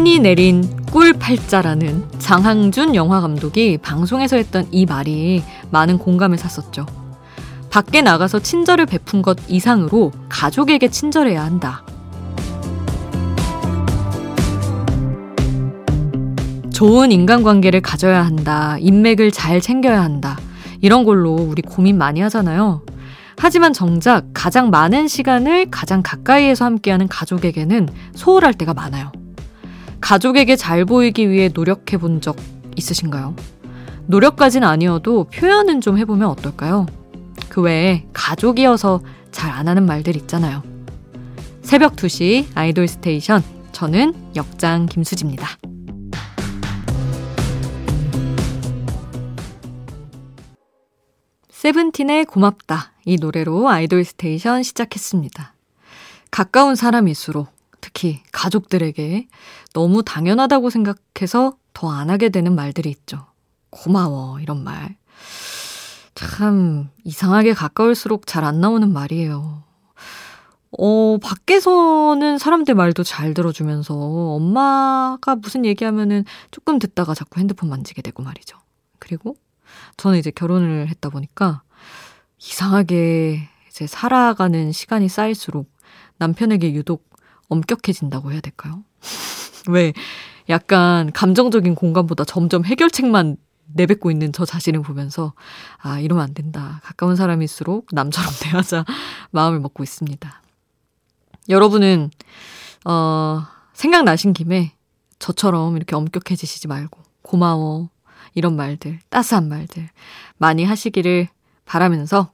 신이 내린 꿀팔자라는 장항준 영화 감독이 방송에서 했던 이 말이 많은 공감을 샀었죠. 밖에 나가서 친절을 베푼 것 이상으로 가족에게 친절해야 한다. 좋은 인간관계를 가져야 한다. 인맥을 잘 챙겨야 한다. 이런 걸로 우리 고민 많이 하잖아요. 하지만 정작 가장 많은 시간을 가장 가까이에서 함께하는 가족에게는 소홀할 때가 많아요. 가족에게 잘 보이기 위해 노력해 본 적 있으신가요? 노력까지는 아니어도 표현은 좀 해보면 어떨까요? 그 외에 가족이어서 잘 안 하는 말들 있잖아요. 새벽 2시 아이돌 스테이션. 저는 역장 김수지입니다. 세븐틴의 고맙다. 이 노래로 아이돌 스테이션 시작했습니다. 가까운 사람일수록 특히 가족들에게 너무 당연하다고 생각해서 더 안 하게 되는 말들이 있죠. 고마워, 이런 말. 참, 이상하게 가까울수록 잘 안 나오는 말이에요. 어, 밖에서는 사람들 말도 잘 들어주면서 엄마가 무슨 얘기하면은 조금 듣다가 자꾸 핸드폰 만지게 되고 말이죠. 그리고 저는 이제 결혼을 했다 보니까 이상하게 이제 살아가는 시간이 쌓일수록 남편에게 유독 엄격해진다고 해야 될까요? 왜 약간 감정적인 공간보다 점점 해결책만 내뱉고 있는 저 자신을 보면서 아 이러면 안 된다. 가까운 사람일수록 남처럼 대하자 마음을 먹고 있습니다. 여러분은 어 생각나신 김에 저처럼 이렇게 엄격해지시지 말고 고마워 이런 말들, 따스한 말들 많이 하시기를 바라면서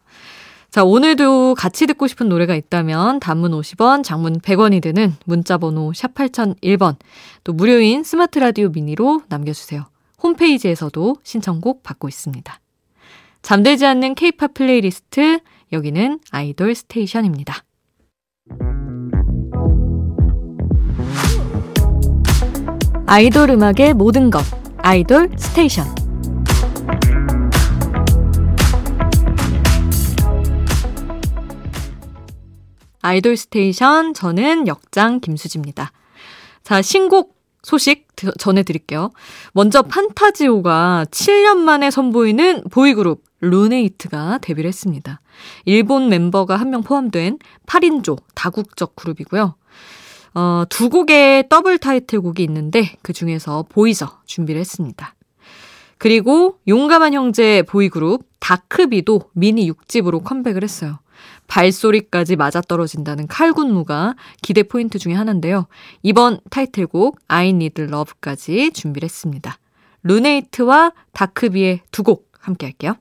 자, 오늘도 같이 듣고 싶은 노래가 있다면 단문 50원, 장문 100원이 드는 문자 번호 샵 8001번 또 무료인 스마트 라디오 미니로 남겨 주세요. 홈페이지에서도 신청곡 받고 있습니다. 잠들지 않는 케이팝 플레이리스트 여기는 아이돌 스테이션입니다. 아이돌 음악의 모든 것 아이돌 스테이션 아이돌 스테이션 저는 역장 김수지입니다. 자, 신곡 소식 전해드릴게요. 먼저 판타지오가 7년 만에 선보이는 보이그룹 루네이트가 데뷔를 했습니다. 일본 멤버가 한 명 포함된 8인조 다국적 그룹이고요. 어, 두 곡의 더블 타이틀곡이 있는데 그 중에서 보이저 준비를 했습니다. 그리고 용감한 형제 보이그룹 다크비도 미니 6집으로 컴백을 했어요. 발소리까지 맞아떨어진다는 칼군무가 기대 포인트 중에 하나인데요. 이번 타이틀곡 I Need Love까지 준비를 했습니다. 루네이트와 다크비의 두 곡 함께 할게요.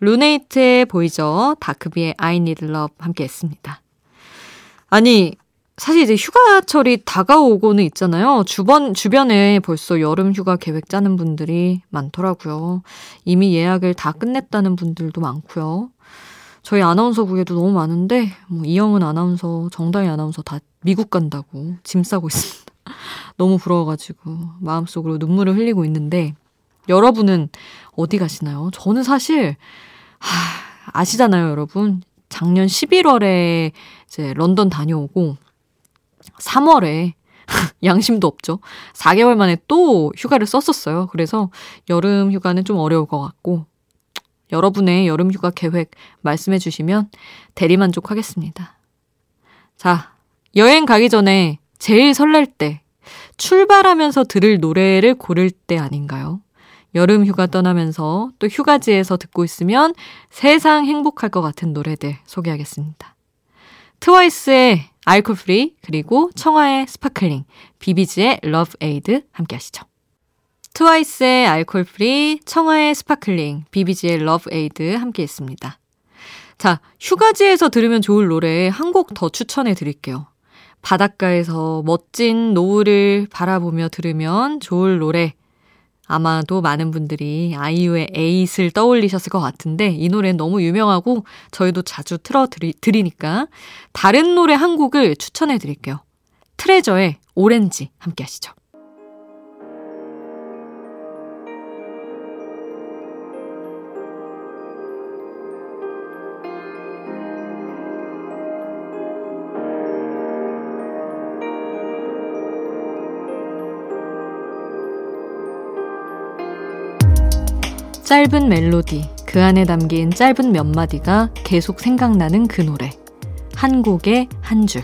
루네이트의 보이저, 다크비의 I Need Love 함께 했습니다. 아니, 사실 이제 휴가철이 다가오고는 있잖아요. 주변, 주변에 벌써 여름 휴가 계획 짜는 분들이 많더라고요. 이미 예약을 다 끝냈다는 분들도 많고요. 저희 아나운서국에도 너무 많은데, 뭐, 이영은 아나운서, 정다희 아나운서 다 미국 간다고 짐 싸고 있습니다. 너무 부러워가지고, 마음속으로 눈물을 흘리고 있는데, 여러분은 어디 가시나요? 저는 사실, 하, 아시잖아요, 여러분. 작년 11월에 이제 런던 다녀오고, 3월에 양심도 없죠. 4개월 만에 또 휴가를 썼었어요. 그래서 여름 휴가는 좀 어려울 것 같고 여러분의 여름 휴가 계획 말씀해 주시면 대리만족하겠습니다. 자, 여행 가기 전에 제일 설렐 때 출발하면서 들을 노래를 고를 때 아닌가요? 여름 휴가 떠나면서 또 휴가지에서 듣고 있으면 세상 행복할 것 같은 노래들 소개하겠습니다. 트와이스의 Alcohol-Free 그리고 청하의 Sparkling, 비비지의 Love Ade 함께 하시죠. 트와이스의 Alcohol-Free, 청하의 Sparkling, 비비지의 Love Ade 함께 했습니다. 자, 휴가지에서 들으면 좋을 노래 한 곡 더 추천해 드릴게요. 바닷가에서 멋진 노을을 바라보며 들으면 좋을 노래 아마도 많은 분들이 아이유의 에잇을 떠올리셨을 것 같은데 이 노래는 너무 유명하고 저희도 자주 틀어 드리, 드리니까 다른 노래 한 곡을 추천해 드릴게요. 트레저의 오렌지 함께 하시죠. 짧은 멜로디, 그 안에 담긴 짧은 몇 마디가 계속 생각나는 그 노래. 한 곡의 한 줄.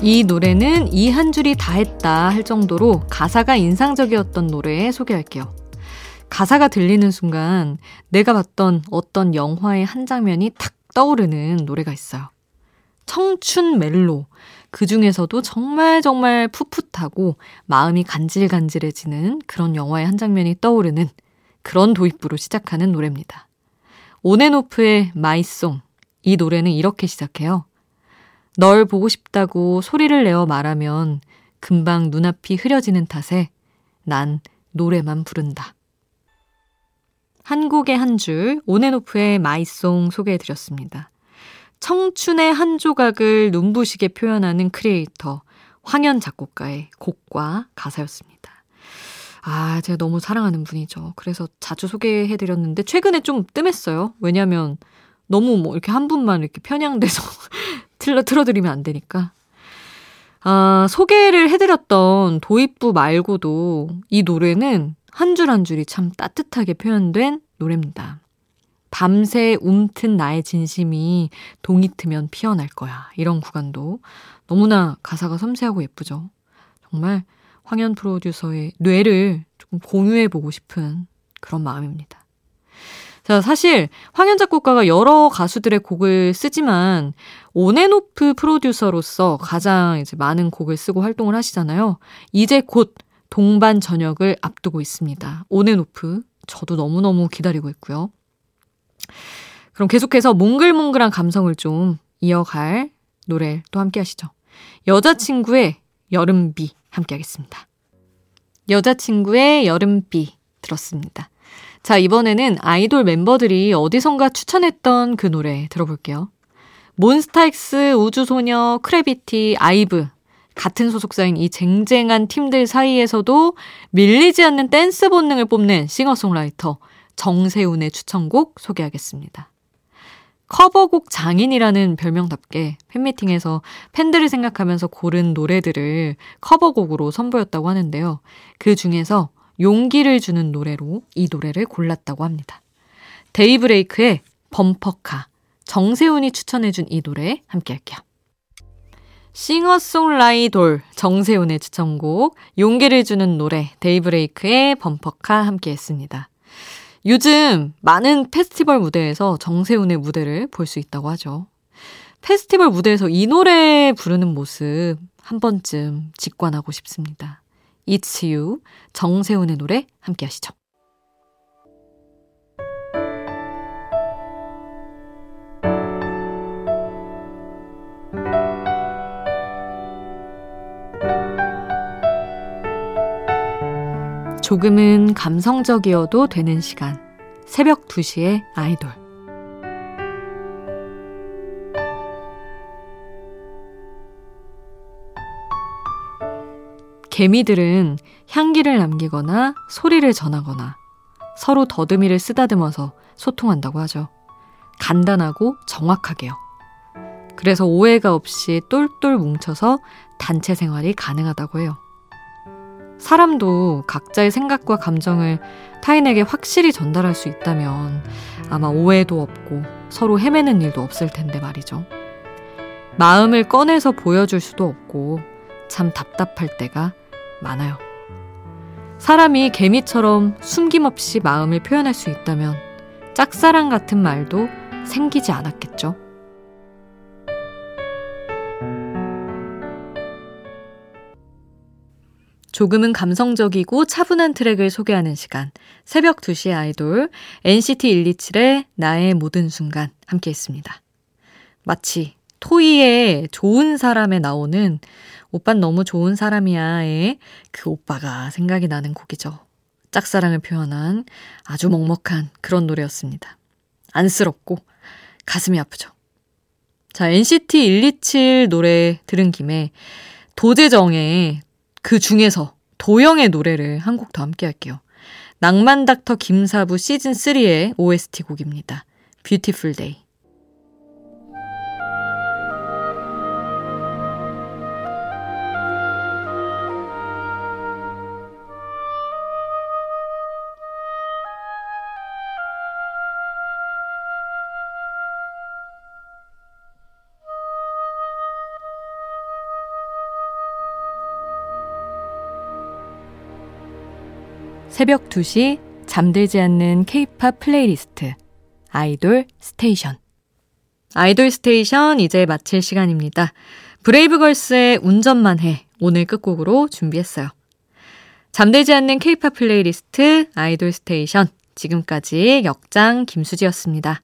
이 노래는 이 한 줄이 다 했다 할 정도로 가사가 인상적이었던 노래 소개할게요. 가사가 들리는 순간 내가 봤던 어떤 영화의 한 장면이 탁 떠오르는 노래가 있어요. 청춘 멜로. 그 중에서도 정말 정말 풋풋하고 마음이 간질간질해지는 그런 영화의 한 장면이 떠오르는 그런 도입부로 시작하는 노래입니다. 온앤오프의 마이송. 이 노래는 이렇게 시작해요. 널 보고 싶다고 소리를 내어 말하면 금방 눈앞이 흐려지는 탓에 난 노래만 부른다. 한 곡의 한 줄, 온앤오프의 마이송 소개해드렸습니다. 청춘의 한 조각을 눈부시게 표현하는 크리에이터, 황현 작곡가의 곡과 가사였습니다. 아, 제가 너무 사랑하는 분이죠. 그래서 자주 소개해드렸는데, 최근에 좀 뜸했어요. 왜냐면, 너무 뭐 이렇게 한 분만 이렇게 편향돼서 틀어, 틀어드리면 안 되니까. 아, 소개를 해드렸던 도입부 말고도 이 노래는 한 줄 한 줄이 참 따뜻하게 표현된 노래입니다. 밤새 움튼 나의 진심이 동이 트면 피어날 거야. 이런 구간도 너무나 가사가 섬세하고 예쁘죠. 정말 황현 프로듀서의 뇌를 조금 공유해보고 싶은 그런 마음입니다. 자, 사실 황현 작곡가가 여러 가수들의 곡을 쓰지만 온앤오프 프로듀서로서 가장 이제 많은 곡을 쓰고 활동을 하시잖아요. 이제 곧 동반 전역을 앞두고 있습니다. 온앤오프. 저도 너무너무 기다리고 있고요. 그럼 계속해서 몽글몽글한 감성을 좀 이어갈 노래 또 함께 하시죠. 여자친구의 여름비 함께 하겠습니다. 여자친구의 여름비 들었습니다. 자, 이번에는 아이돌 멤버들이 어디선가 추천했던 그 노래 들어볼게요. 몬스타엑스, 우주소녀, 크래비티, 아이브 같은 소속사인 이 쟁쟁한 팀들 사이에서도 밀리지 않는 댄스 본능을 뽐낸 싱어송라이터 정세운의 추천곡 소개하겠습니다. 커버곡 장인이라는 별명답게 팬미팅에서 팬들을 생각하면서 고른 노래들을 커버곡으로 선보였다고 하는데요. 그 중에서 용기를 주는 노래로 이 노래를 골랐다고 합니다. 데이브레이크의 범퍼카, 정세운이 추천해준 이 노래 함께 할게요. 싱어송라이돌 정세운의 추천곡 용기를 주는 노래 데이브레이크의 범퍼카 함께 했습니다. 요즘 많은 페스티벌 무대에서 정세운의 무대를 볼 수 있다고 하죠. 페스티벌 무대에서 이 노래 부르는 모습 한 번쯤 직관하고 싶습니다. It's You 정세훈의 노래 함께 하시죠. 조금은 감성적이어도 되는 시간. 새벽 2시에 아이돌. 개미들은 향기를 남기거나 소리를 전하거나 서로 더듬이를 쓰다듬어서 소통한다고 하죠. 간단하고 정확하게요. 그래서 오해가 없이 똘똘 뭉쳐서 단체 생활이 가능하다고 해요. 사람도 각자의 생각과 감정을 타인에게 확실히 전달할 수 있다면 아마 오해도 없고 서로 헤매는 일도 없을 텐데 말이죠. 마음을 꺼내서 보여줄 수도 없고 참 답답할 때가 많아요. 사람이 개미처럼 숨김없이 마음을 표현할 수 있다면 짝사랑 같은 말도 생기지 않았겠죠. 조금은 감성적이고 차분한 트랙을 소개하는 시간. 새벽 2시의 아이돌 NCT 127의 나의 모든 순간 함께 했습니다. 마치 토이의 좋은 사람에 나오는 오빤 너무 좋은 사람이야의 그 오빠가 생각이 나는 곡이죠. 짝사랑을 표현한 아주 먹먹한 그런 노래였습니다. 안쓰럽고 가슴이 아프죠. 자, NCT 127 노래 들은 김에 도재정의 그 중에서 도영의 노래를 한 곡 더 함께 할게요. 낭만 닥터 김사부 시즌 3의 OST 곡입니다. Beautiful Day. 새벽 2시 잠들지 않는 케이팝 플레이리스트 아이돌 스테이션 아이돌 스테이션 이제 마칠 시간입니다. 브레이브걸스의 운전만 해 오늘 끝곡으로 준비했어요. 잠들지 않는 케이팝 플레이리스트 아이돌 스테이션 지금까지 역장 김수지였습니다.